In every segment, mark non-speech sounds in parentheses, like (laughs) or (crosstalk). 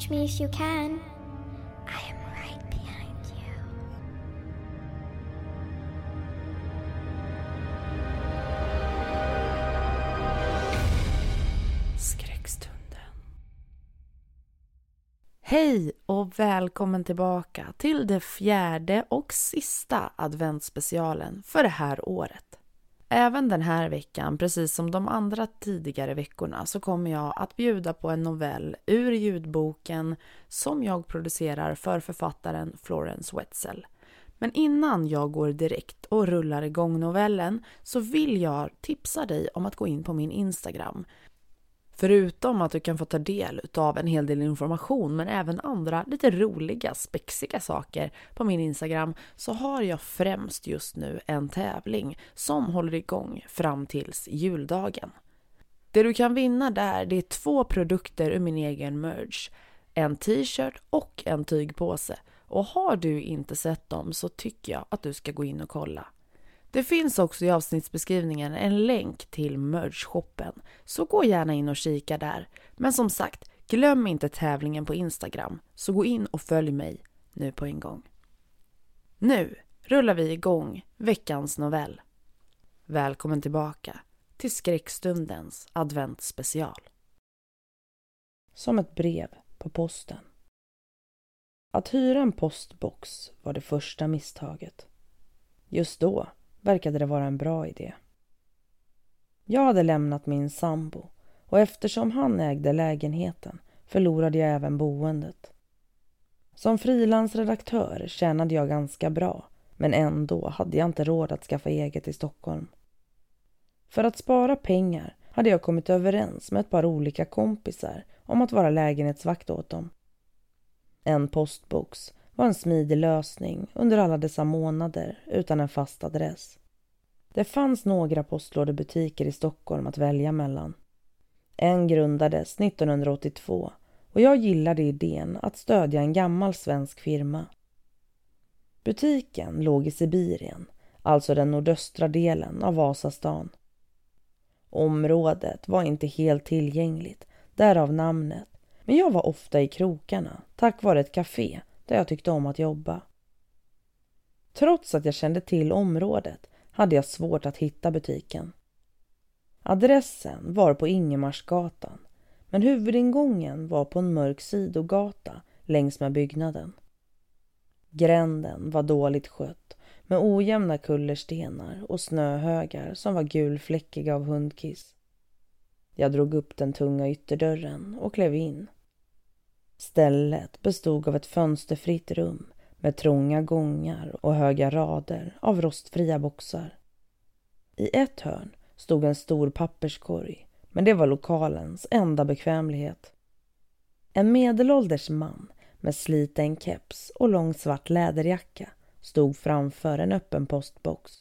Catch me if you can. I am right behind you. Skräckstunden. Hej och välkommen tillbaka till det fjärde och sista adventsspecialen för det här året. Även den här veckan, precis som de andra tidigare veckorna, så kommer jag att bjuda på en novell ur ljudboken som jag producerar för författaren Florence Wetzel. Men innan jag går direkt och rullar igång novellen så vill jag tipsa dig om att gå in på min Instagram. Förutom att du kan få ta del av en hel del information men även andra lite roliga, spexiga saker på min Instagram så har jag främst just nu en tävling som håller igång fram tills juldagen. Det du kan vinna där det är två produkter ur min egen merch. En t-shirt och en tygpåse. Och har du inte sett dem så tycker jag att du ska gå in och kolla. Det finns också i avsnittsbeskrivningen en länk till merch-shoppen, så gå gärna in och kika där. Men som sagt, glöm inte tävlingen på Instagram, så gå in och följ mig nu på en gång. Nu rullar vi igång veckans novell. Välkommen tillbaka till skräckstundens adventsspecial. Som ett brev på posten. Att hyra en postbox var det första misstaget. Just då verkade det vara en bra idé. Jag hade lämnat min sambo och eftersom han ägde lägenheten förlorade jag även boendet. Som frilansredaktör tjänade jag ganska bra men ändå hade jag inte råd att skaffa eget i Stockholm. För att spara pengar hade jag kommit överens med ett par olika kompisar om att vara lägenhetsvakt åt dem. En postbox var en smidig lösning under alla dessa månader utan en fast adress. Det fanns några postlådebutiker i Stockholm att välja mellan. En grundades 1982 och jag gillade idén att stödja en gammal svensk firma. Butiken låg i Sibirien, alltså den nordöstra delen av Vasastan. Området var inte helt tillgängligt, därav namnet, men jag var ofta i krokarna tack vare ett café där jag tyckte om att jobba. Trots att jag kände till området hade jag svårt att hitta butiken. Adressen var på Ingemarsgatan men huvudingången var på en mörk sidogata längs med byggnaden. Gränden var dåligt skött med ojämna kullerstenar och snöhögar som var gulfläckiga av hundkiss. Jag drog upp den tunga ytterdörren och klev in. Stället bestod av ett fönsterfritt rum med trånga gångar och höga rader av rostfria boxar. I ett hörn stod en stor papperskorg, men det var lokalens enda bekvämlighet. En medelålders man med sliten keps och lång svart läderjacka stod framför en öppen postbox.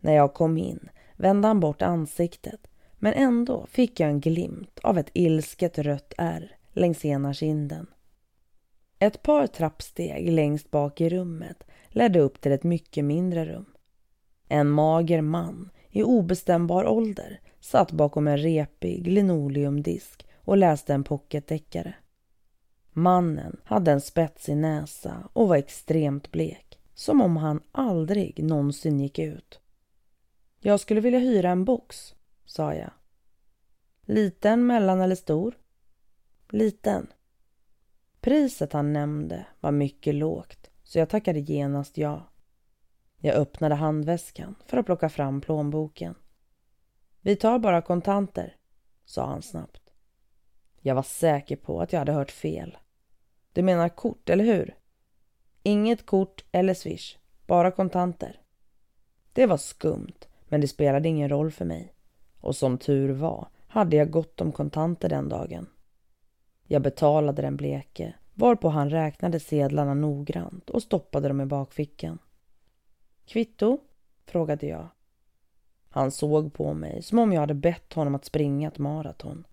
När jag kom in vände han bort ansiktet men ändå fick jag en glimt av ett ilsket rött ärr längs ena kinden. Ett par trappsteg längst bak i rummet ledde upp till ett mycket mindre rum. En mager man i obestämbar ålder satt bakom en repig linoleumdisk och läste en pocketdeckare. Mannen hade en spetsig näsa och var extremt blek, som om han aldrig någonsin gick ut. Jag skulle vilja hyra en box, sa jag. Liten, mellan eller stor? Liten. Priset han nämnde var mycket lågt så jag tackade genast ja. Jag öppnade handväskan för att plocka fram plånboken. Vi tar bara kontanter, sa han snabbt. Jag var säker på att jag hade hört fel. Du menar kort, eller hur? Inget kort eller swish, bara kontanter. Det var skumt, men det spelade ingen roll för mig. Och som tur var hade jag gott om kontanter den dagen. Jag betalade den bleke, varpå han räknade sedlarna noggrant och stoppade dem i bakfickan. Kvitto? frågade jag. Han såg på mig som om jag hade bett honom att springa ett maraton.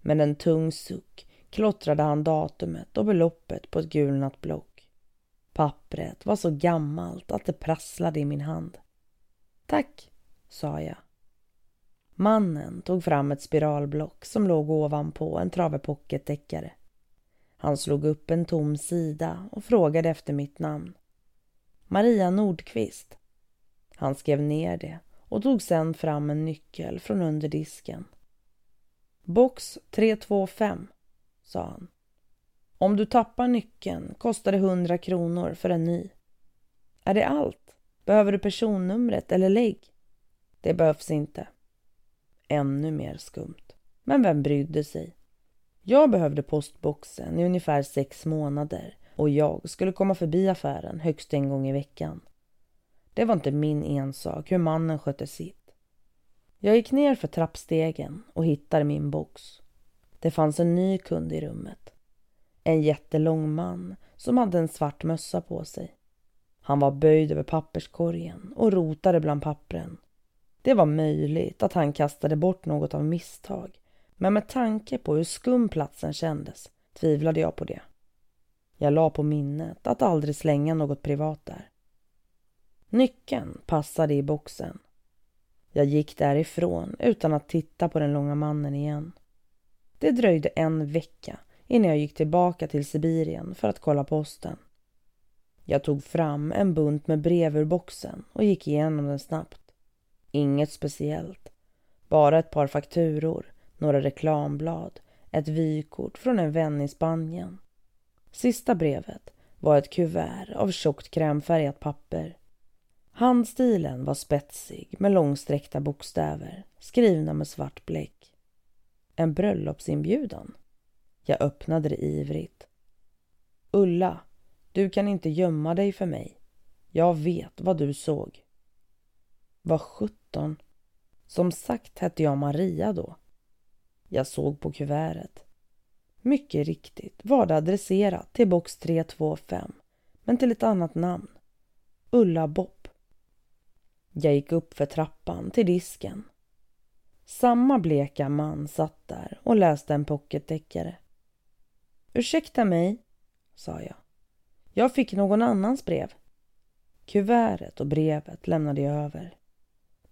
Med en tung suck klottrade han datumet och beloppet på ett gulnat block. Pappret var så gammalt att det prasslade i min hand. Tack, sa jag. Mannen tog fram ett spiralblock som låg ovanpå en trave pocketdeckare. Han slog upp en tom sida och frågade efter mitt namn. Maria Nordqvist. Han skrev ner det och tog sedan fram en nyckel från under disken. Box 325, sa han. Om du tappar nyckeln kostar det 100 kronor för en ny. Är det allt? Behöver du personnumret eller lägg? Det behövs inte. Ännu mer skumt. Men vem brydde sig? Jag behövde postboxen i ungefär sex månader och jag skulle komma förbi affären högst en gång i veckan. Det var inte min ensak hur mannen skötte sitt. Jag gick ner för trappstegen och hittade min box. Det fanns en ny kund i rummet. En jättelång man som hade en svart mössa på sig. Han var böjd över papperskorgen och rotade bland pappren. Det var möjligt att han kastade bort något av misstag men med tanke på hur skum platsen kändes tvivlade jag på det. Jag la på minnet att aldrig slänga något privat där. Nyckeln passade i boxen. Jag gick därifrån utan att titta på den långa mannen igen. Det dröjde en vecka innan jag gick tillbaka till Sibirien för att kolla posten. Jag tog fram en bunt med brev ur boxen och gick igenom den snabbt. Inget speciellt. Bara ett par fakturor, några reklamblad, ett vykort från en vän i Spanien. Sista brevet var ett kuvert av tjockt krämfärgat papper. Handstilen var spetsig med långsträckta bokstäver skrivna med svart bläck. En bröllopsinbjudan. Jag öppnade det ivrigt. Ulla, du kan inte gömma dig för mig. Jag vet vad du såg. Vad sjutton. Som sagt hette jag Maria då. Jag såg på kuvertet. Mycket riktigt var det adresserat till box 325 men till ett annat namn. Ulla Bopp. Jag gick upp för trappan till disken. Samma bleka man satt där och läste en pocketdeckare. Ursäkta mig, sa jag. Jag fick någon annans brev. Kuvertet och brevet lämnade jag över.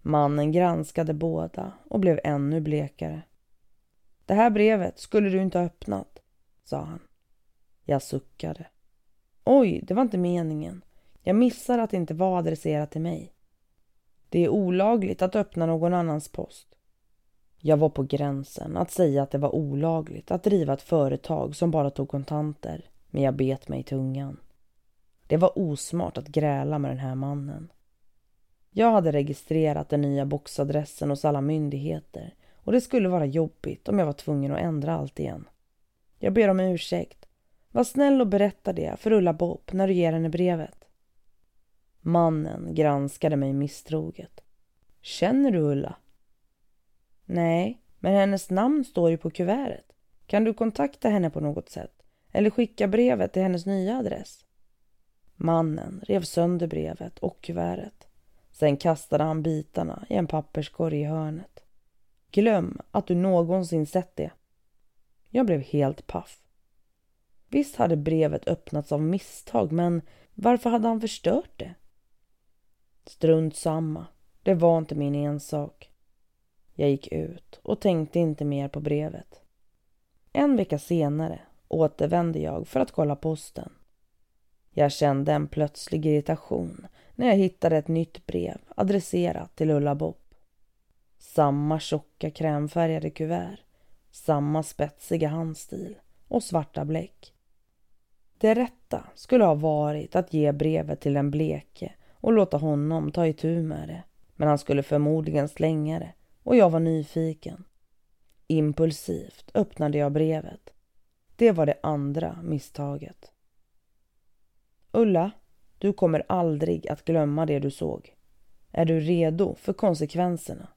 Mannen granskade båda och blev ännu blekare. Det här brevet skulle du inte ha öppnat, sa han. Jag suckade. Oj, det var inte meningen. Jag missade att det inte var adresserat till mig. Det är olagligt att öppna någon annans post. Jag var på gränsen att säga att det var olagligt att driva ett företag som bara tog kontanter, men jag bet mig i tungan. Det var osmart att gräla med den här mannen. Jag hade registrerat den nya boxadressen hos alla myndigheter och det skulle vara jobbigt om jag var tvungen att ändra allt igen. Jag ber om ursäkt. Var snäll och berätta det för Ulla Bopp när du ger henne brevet. Mannen granskade mig misstroget. Känner du Ulla? Nej, men hennes namn står ju på kuvertet. Kan du kontakta henne på något sätt? Eller skicka brevet till hennes nya adress? Mannen rev sönder brevet och kuvertet. Sen kastade han bitarna i en papperskorg i hörnet. Glöm att du någonsin sett det. Jag blev helt paff. Visst hade brevet öppnats av misstag, men varför hade han förstört det? Strunt samma. Det var inte min ensak. Jag gick ut och tänkte inte mer på brevet. En vecka senare återvände jag för att kolla posten. Jag kände en plötslig irritation när jag hittade ett nytt brev adresserat till Ulla Bopp. Samma tjocka krämfärgade kuvert, samma spetsiga handstil och svarta bläck. Det rätta skulle ha varit att ge brevet till den bleke och låta honom ta itu med det. Men han skulle förmodligen slänga det och jag var nyfiken. Impulsivt öppnade jag brevet. Det var det andra misstaget. Ulla, du kommer aldrig att glömma det du såg. Är du redo för konsekvenserna?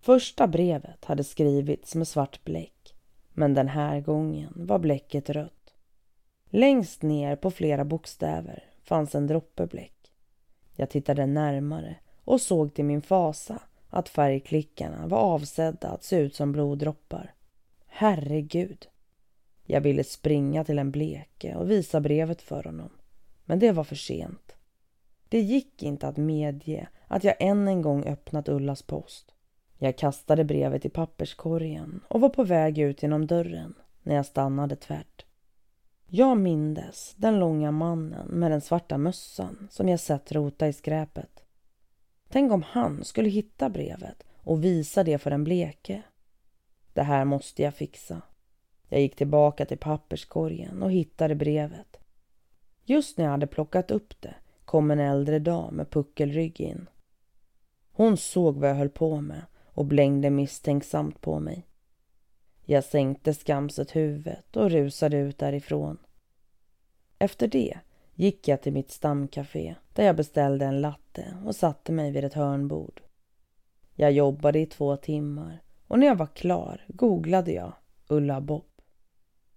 Första brevet hade skrivits med svart bläck, men den här gången var bläcket rött. Längst ner på flera bokstäver fanns en droppe bläck. Jag tittade närmare och såg till min fasa att färgklickarna var avsedda att se ut som bloddroppar. Herregud! Jag ville springa till en bleke och visa brevet för honom. Men det var för sent. Det gick inte att medge att jag än en gång öppnat Ullas post. Jag kastade brevet i papperskorgen och var på väg ut genom dörren när jag stannade tvärt. Jag mindes den långa mannen med den svarta mössan som jag sett rota i skräpet. Tänk om han skulle hitta brevet och visa det för en bleke. Det här måste jag fixa. Jag gick tillbaka till papperskorgen och hittade brevet. Just när jag hade plockat upp det kom en äldre dam med puckelrygg in. Hon såg vad jag höll på med och blängde misstänksamt på mig. Jag sänkte skamset huvudet och rusade ut därifrån. Efter det gick jag till mitt stamcafé där jag beställde en latte och satte mig vid ett hörnbord. Jag jobbade i två timmar och när jag var klar googlade jag Ulla Bopp.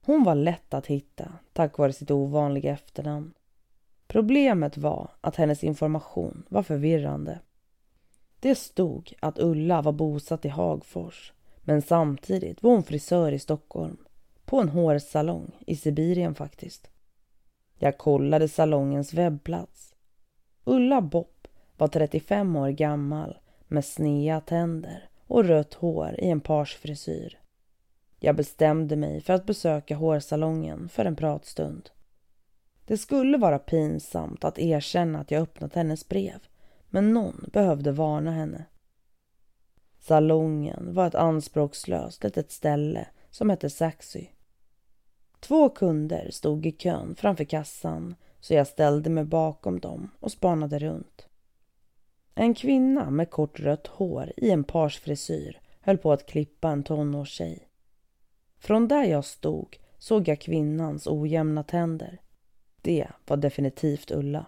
Hon var lätt att hitta tack vare sitt ovanliga efternamn. Problemet var att hennes information var förvirrande. Det stod att Ulla var bosatt i Hagfors men samtidigt var hon frisör i Stockholm. På en hårsalong i Sibirien faktiskt. Jag kollade salongens webbplats. Ulla Bopp var 35 år gammal med snea tänder och rött hår i en parsfrisyr. Jag bestämde mig för att besöka hårsalongen för en pratstund. Det skulle vara pinsamt att erkänna att jag öppnat hennes brev men någon behövde varna henne. Salongen var ett anspråkslöst litet ställe som hette Saxy. Två kunder stod i kön framför kassan så jag ställde mig bakom dem och spanade runt. En kvinna med kort rött hår i en parsfrisyr höll på att klippa en tonårstjej. Från där jag stod såg jag kvinnans ojämna tänder. Det var definitivt Ulla.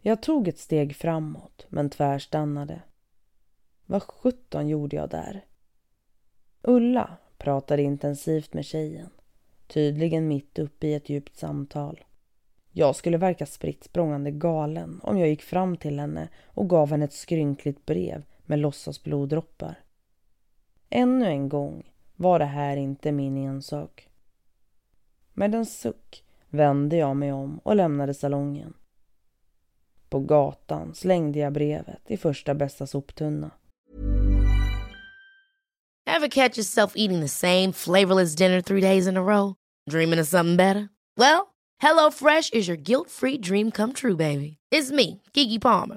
Jag tog ett steg framåt men tvärstannade. Vad sjutton gjorde jag där? Ulla pratade intensivt med tjejen tydligen mitt uppe i ett djupt samtal. Jag skulle verka spritt språngande galen om jag gick fram till henne och gav henne ett skrynkligt brev med låtsasbloddroppar. Ännu en gång var det här inte min ensak. Med en suck vände jag mig om och lämnade salongen. På gatan slängde jag brevet i första bästa soptunna. Have catch yourself eating the same flavorless dinner three days in a row? Dreaming of something better? Well, hello Fresh is your guilt-free dream come true, baby. It's me, Gigi Palmer.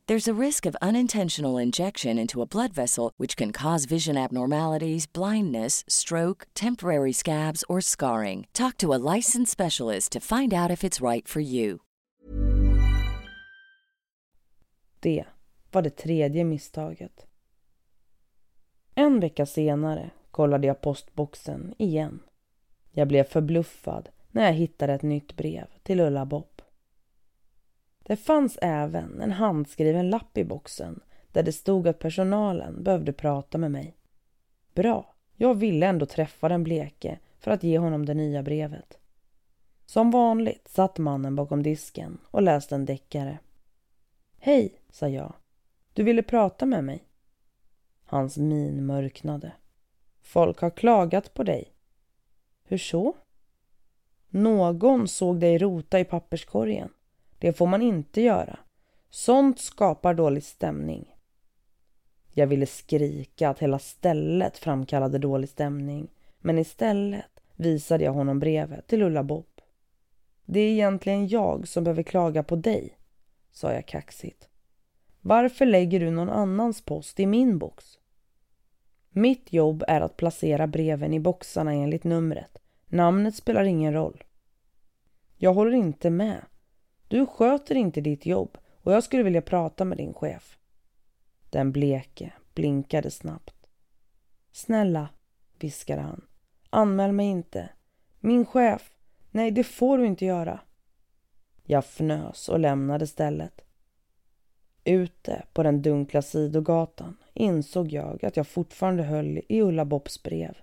There's a risk of unintentional injection into a blood vessel, which can cause vision abnormalities, blindness, stroke, temporary scabs, or scarring. Talk to a licensed specialist to find out if it's right for you. Det var det tredje misstaget. En vecka senare kollade jag postboxen igen. Jag blev förbluffad när jag hittade ett nytt brev till Ulla Bopp. Det fanns även en handskriven lapp i boxen där det stod att personalen behövde prata med mig. Bra, jag ville ändå träffa den bleke för att ge honom det nya brevet. Som vanligt satt mannen bakom disken och läste en deckare. Hej, sa jag. Du ville prata med mig? Hans min mörknade. Folk har klagat på dig. Hur så? Någon såg dig rota i papperskorgen. Det får man inte göra. Sånt skapar dålig stämning. Jag ville skrika att hela stället framkallade dålig stämning men istället visade jag honom brevet till Ulla Bob. Det är egentligen jag som behöver klaga på dig, sa jag kaxigt. Varför lägger du någon annans post i min box? Mitt jobb är att placera breven i boxarna enligt numret. Namnet spelar ingen roll. Jag håller inte med. Du sköter inte ditt jobb och jag skulle vilja prata med din chef. Den bleke blinkade snabbt. Snälla, viskade han. Anmäl mig inte. Min chef. Nej, det får du inte göra. Jag fnös och lämnade stället. Ute på den dunkla sidogatan insåg jag att jag fortfarande höll i Ulla Bobs brev.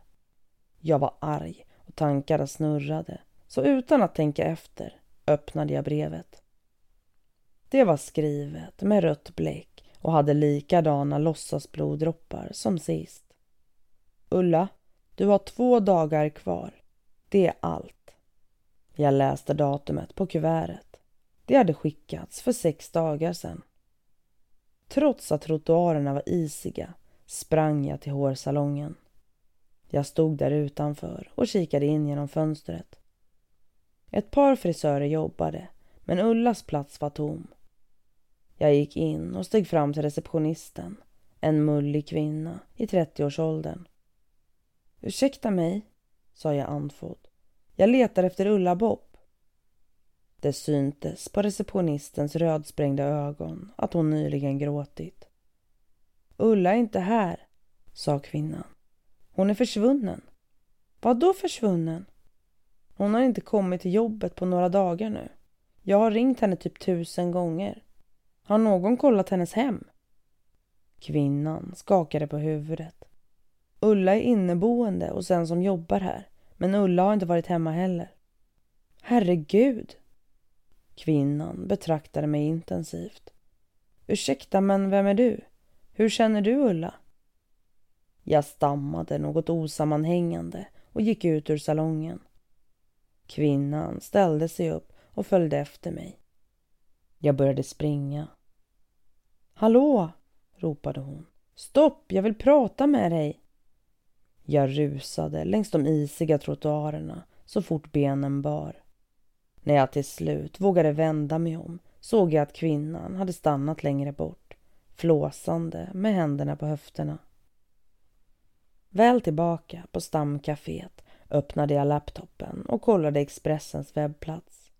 Jag var arg och tankarna snurrade, så utan att tänka efter öppnade jag brevet. Det var skrivet med rött bläck och hade likadana låtsasbloddroppar som sist. Ulla, du har två dagar kvar. Det är allt. Jag läste datumet på kuvertet. Det hade skickats för sex dagar sedan. Trots att trottoarerna var isiga sprang jag till hårsalongen. Jag stod där utanför och kikade in genom fönstret. Ett par frisörer jobbade, men Ullas plats var tom. Jag gick in och steg fram till receptionisten, en mullig kvinna i 30-årsåldern. Ursäkta mig, sa jag andfådd. Jag letar efter Ulla Bopp. Det syntes på receptionistens rödsprängda ögon att hon nyligen gråtit. Ulla är inte här, sa kvinnan. Hon är försvunnen. Vad då försvunnen? Hon har inte kommit till jobbet på några dagar nu. Jag har ringt henne typ tusen gånger. Har någon kollat hennes hem? Kvinnan skakade på huvudet. Ulla är inneboende och sen som jobbar här. Men Ulla har inte varit hemma heller. Herregud, Kvinnan betraktade mig intensivt. Ursäkta, men vem är du? Hur känner du Ulla? Jag stammade något osammanhängande och gick ut ur salongen. Kvinnan ställde sig upp och följde efter mig. Jag började springa. Hallå! ropade hon. Stopp, jag vill prata med dig! Jag rusade längs de isiga trottoarerna så fort benen bar. När jag till slut vågade vända mig om såg jag att kvinnan hade stannat längre bort, flåsande med händerna på höfterna. Väl tillbaka på stamkaféet öppnade jag laptopen och kollade Expressens webbplats.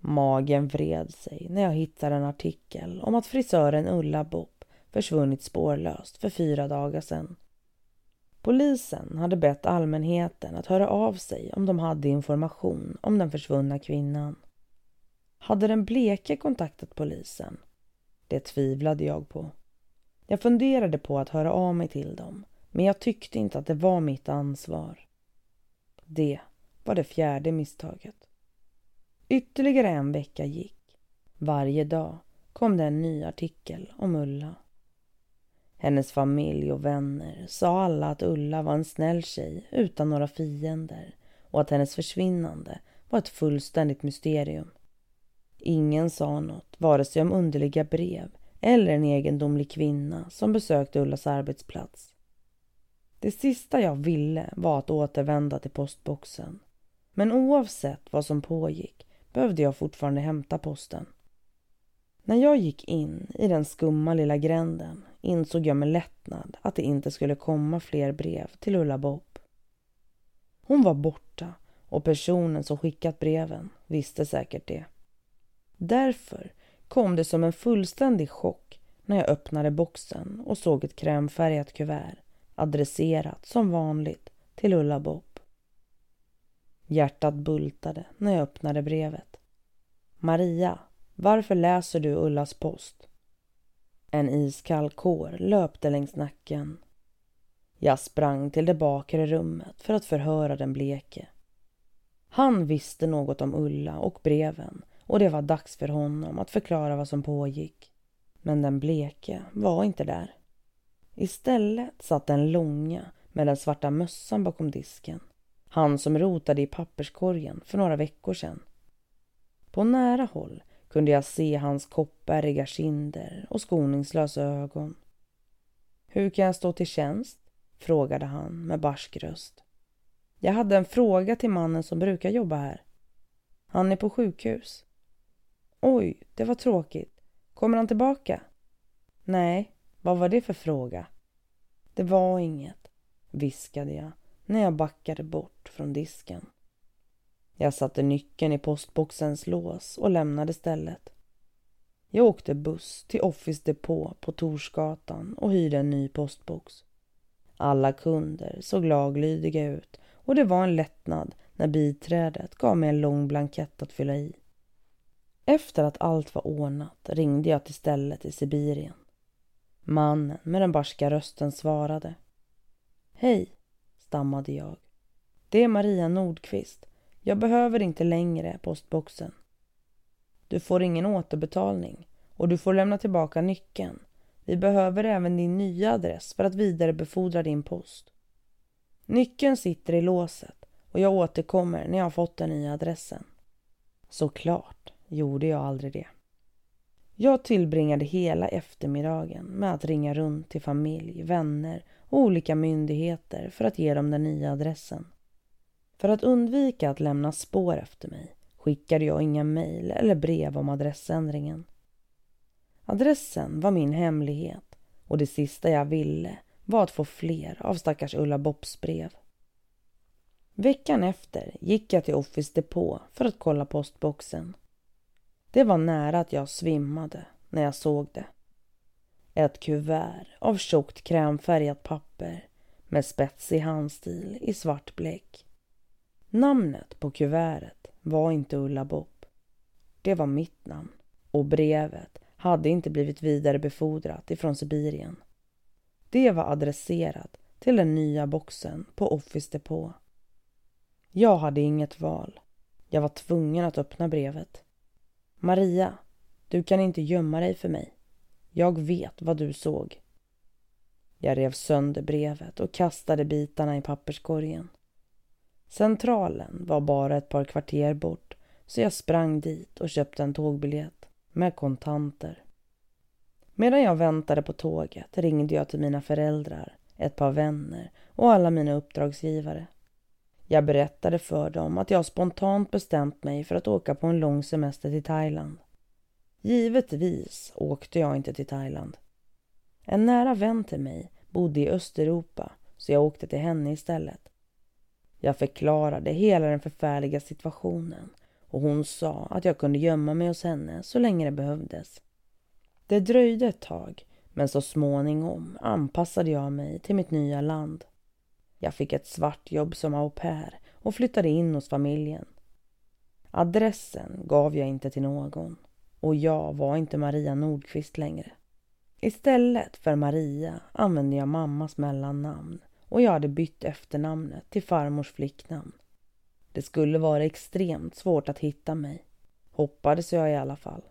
Magen vred sig när jag hittade en artikel om att frisören Ulla Bopp försvunnit spårlöst för fyra dagar sedan. Polisen hade bett allmänheten att höra av sig om de hade information om den försvunna kvinnan. Hade den bleke kontaktat polisen? Det tvivlade jag på. Jag funderade på att höra av mig till dem, men jag tyckte inte att det var mitt ansvar. Det var det fjärde misstaget. Ytterligare en vecka gick. Varje dag kom det en ny artikel om Ulla. Hennes familj och vänner sa alla att Ulla var en snäll tjej utan några fiender och att hennes försvinnande var ett fullständigt mysterium. Ingen sa något, vare sig om underliga brev eller en egendomlig kvinna som besökte Ullas arbetsplats. Det sista jag ville var att återvända till postboxen. Men oavsett vad som pågick behövde jag fortfarande hämta posten. När jag gick in i den skumma lilla gränden insåg jag med lättnad att det inte skulle komma fler brev till Ulla Bob. Hon var borta och personen som skickat breven visste säkert det. Därför kom det som en fullständig chock när jag öppnade boxen och såg ett krämfärgat kuvert adresserat som vanligt till Ulla Bopp. Hjärtat bultade när jag öppnade brevet. Maria, varför läser du Ullas post? En iskall kår löpte längs nacken. Jag sprang till det bakre rummet för att förhöra den bleke. Han visste något om Ulla och breven och det var dags för honom att förklara vad som pågick. Men den bleke var inte där. Istället satt den långa med den svarta mössan bakom disken. Han som rotade i papperskorgen för några veckor sedan. På nära håll kunde jag se hans koppärriga kinder och skoningslösa ögon. Hur kan jag stå till tjänst? frågade han med barsk röst. Jag hade en fråga till mannen som brukar jobba här. Han är på sjukhus. Oj, det var tråkigt. Kommer han tillbaka? Nej, vad var det för fråga? Det var inget, viskade jag när jag backade bort från disken. Jag satte nyckeln i postboxens lås och lämnade stället. Jag åkte buss till Office depå på Torsgatan och hyrde en ny postbox. Alla kunder såg laglydiga ut och det var en lättnad när biträdet gav mig en lång blankett att fylla i. Efter att allt var ordnat ringde jag till stället i Sibirien. Mannen med den barska rösten svarade. Hej, stammade jag. Det är Maria Nordqvist. Jag behöver inte längre postboxen. Du får ingen återbetalning och du får lämna tillbaka nyckeln. Vi behöver även din nya adress för att vidarebefordra din post. Nyckeln sitter i låset och jag återkommer när jag har fått den nya adressen. Såklart gjorde jag aldrig det. Jag tillbringade hela eftermiddagen med att ringa runt till familj, vänner och olika myndigheter för att ge dem den nya adressen. För att undvika att lämna spår efter mig skickade jag inga mejl eller brev om adressändringen. Adressen var min hemlighet och det sista jag ville var att få fler av stackars Ulla Bopps brev. Veckan efter gick jag till Office Depot för att kolla postboxen. Det var nära att jag svimmade när jag såg det. Ett kuvert av tjockt krämfärgat papper med spetsig handstil i svart bläck. Namnet på kuvertet var inte Ulla Bopp. Det var mitt namn och brevet hade inte blivit vidarebefordrat ifrån Sibirien. Det var adresserat till den nya boxen på Office Depot. Jag hade inget val. Jag var tvungen att öppna brevet. Maria, du kan inte gömma dig för mig. Jag vet vad du såg. Jag rev sönder brevet och kastade bitarna i papperskorgen. Centralen var bara ett par kvarter bort så jag sprang dit och köpte en tågbiljett med kontanter. Medan jag väntade på tåget ringde jag till mina föräldrar, ett par vänner och alla mina uppdragsgivare. Jag berättade för dem att jag spontant bestämt mig för att åka på en lång semester till Thailand. Givetvis åkte jag inte till Thailand. En nära vän till mig bodde i Östeuropa så jag åkte till henne istället. Jag förklarade hela den förfärliga situationen och hon sa att jag kunde gömma mig hos henne så länge det behövdes. Det dröjde ett tag men så småningom anpassade jag mig till mitt nya land. Jag fick ett svartjobb som au pair och flyttade in hos familjen. Adressen gav jag inte till någon och jag var inte Maria Nordqvist längre. Istället för Maria använde jag mammas mellannamn och jag hade bytt efternamnet till farmors flicknamn. Det skulle vara extremt svårt att hitta mig, hoppades jag i alla fall.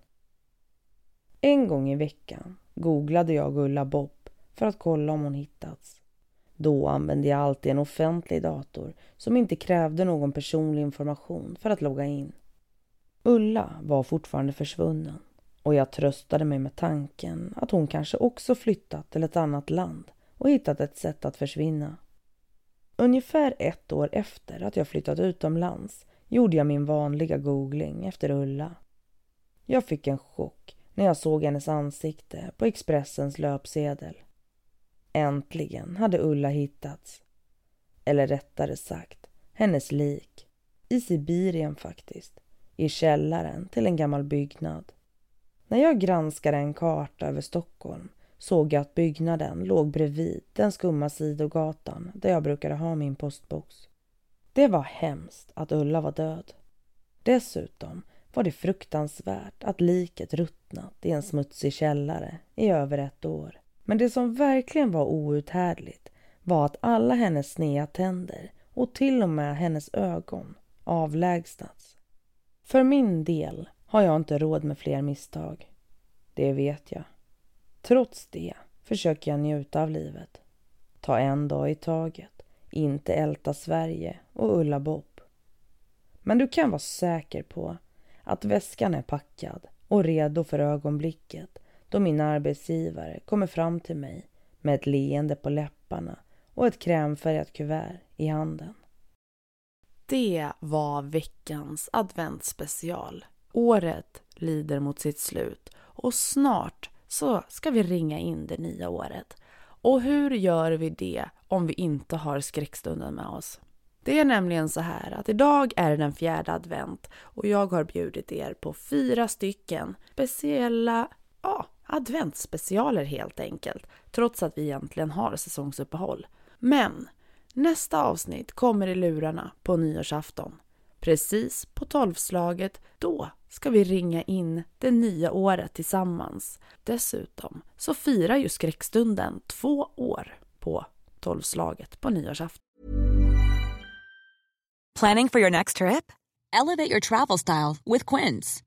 En gång i veckan googlade jag Ulla Bob för att kolla om hon hittats. Då använde jag alltid en offentlig dator som inte krävde någon personlig information för att logga in. Ulla var fortfarande försvunnen och jag tröstade mig med tanken att hon kanske också flyttat till ett annat land och hittat ett sätt att försvinna. Ungefär ett år efter att jag flyttat utomlands gjorde jag min vanliga googling efter Ulla. Jag fick en chock när jag såg hennes ansikte på Expressens löpsedel. Äntligen hade Ulla hittats. Eller rättare sagt, hennes lik. I Sibirien faktiskt. I källaren till en gammal byggnad. När jag granskade en karta över Stockholm såg jag att byggnaden låg bredvid den skumma sidogatan där jag brukade ha min postbox. Det var hemskt att Ulla var död. Dessutom var det fruktansvärt att liket ruttnat i en smutsig källare i över ett år. Men det som verkligen var outhärdligt var att alla hennes sneda tänder och till och med hennes ögon avlägsnats. För min del har jag inte råd med fler misstag. Det vet jag. Trots det försöker jag njuta av livet. Ta en dag i taget, inte älta Sverige och Ulla Bob. Men du kan vara säker på att väskan är packad och redo för ögonblicket då min arbetsgivare kommer fram till mig med ett leende på läpparna och ett krämfärgat kuvert i handen. Det var veckans adventsspecial. Året lider mot sitt slut och snart så ska vi ringa in det nya året. Och hur gör vi det om vi inte har skräckstunden med oss? Det är nämligen så här att idag är det den fjärde advent och jag har bjudit er på fyra stycken speciella ja, adventsspecialer helt enkelt. Trots att vi egentligen har säsongsuppehåll. Men nästa avsnitt kommer i lurarna på nyårsafton. Precis på tolvslaget, då ska vi ringa in det nya året tillsammans. Dessutom så firar ju skräckstunden två år på tolvslaget på nyårsafton. Planning for your next trip? Elevate your travel style with Quince.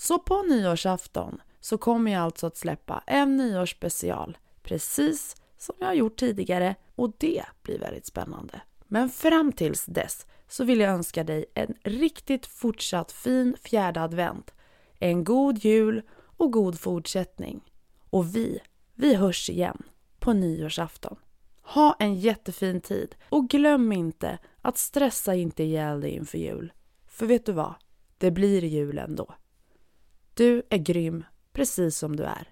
Så på nyårsafton så kommer jag alltså att släppa en nyårsspecial precis som jag har gjort tidigare och det blir väldigt spännande. Men fram tills dess så vill jag önska dig en riktigt fortsatt fin fjärde advent, en god jul och god fortsättning. Och vi, vi hörs igen på nyårsafton. Ha en jättefin tid och glöm inte att stressa inte ihjäl dig inför jul. För vet du vad? Det blir jul ändå. Du är grym, precis som du är.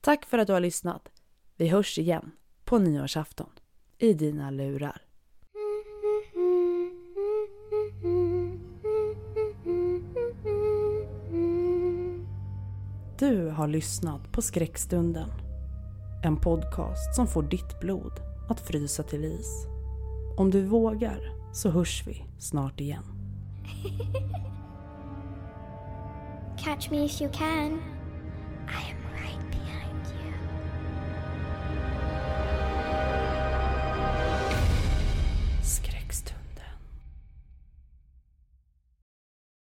Tack för att du har lyssnat. Vi hörs igen på nyårsafton i dina lurar. Du har lyssnat på Skräckstunden. En podcast som får ditt blod att frysa till is. Om du vågar så hörs vi snart igen. (laughs) Catch me if you can. I am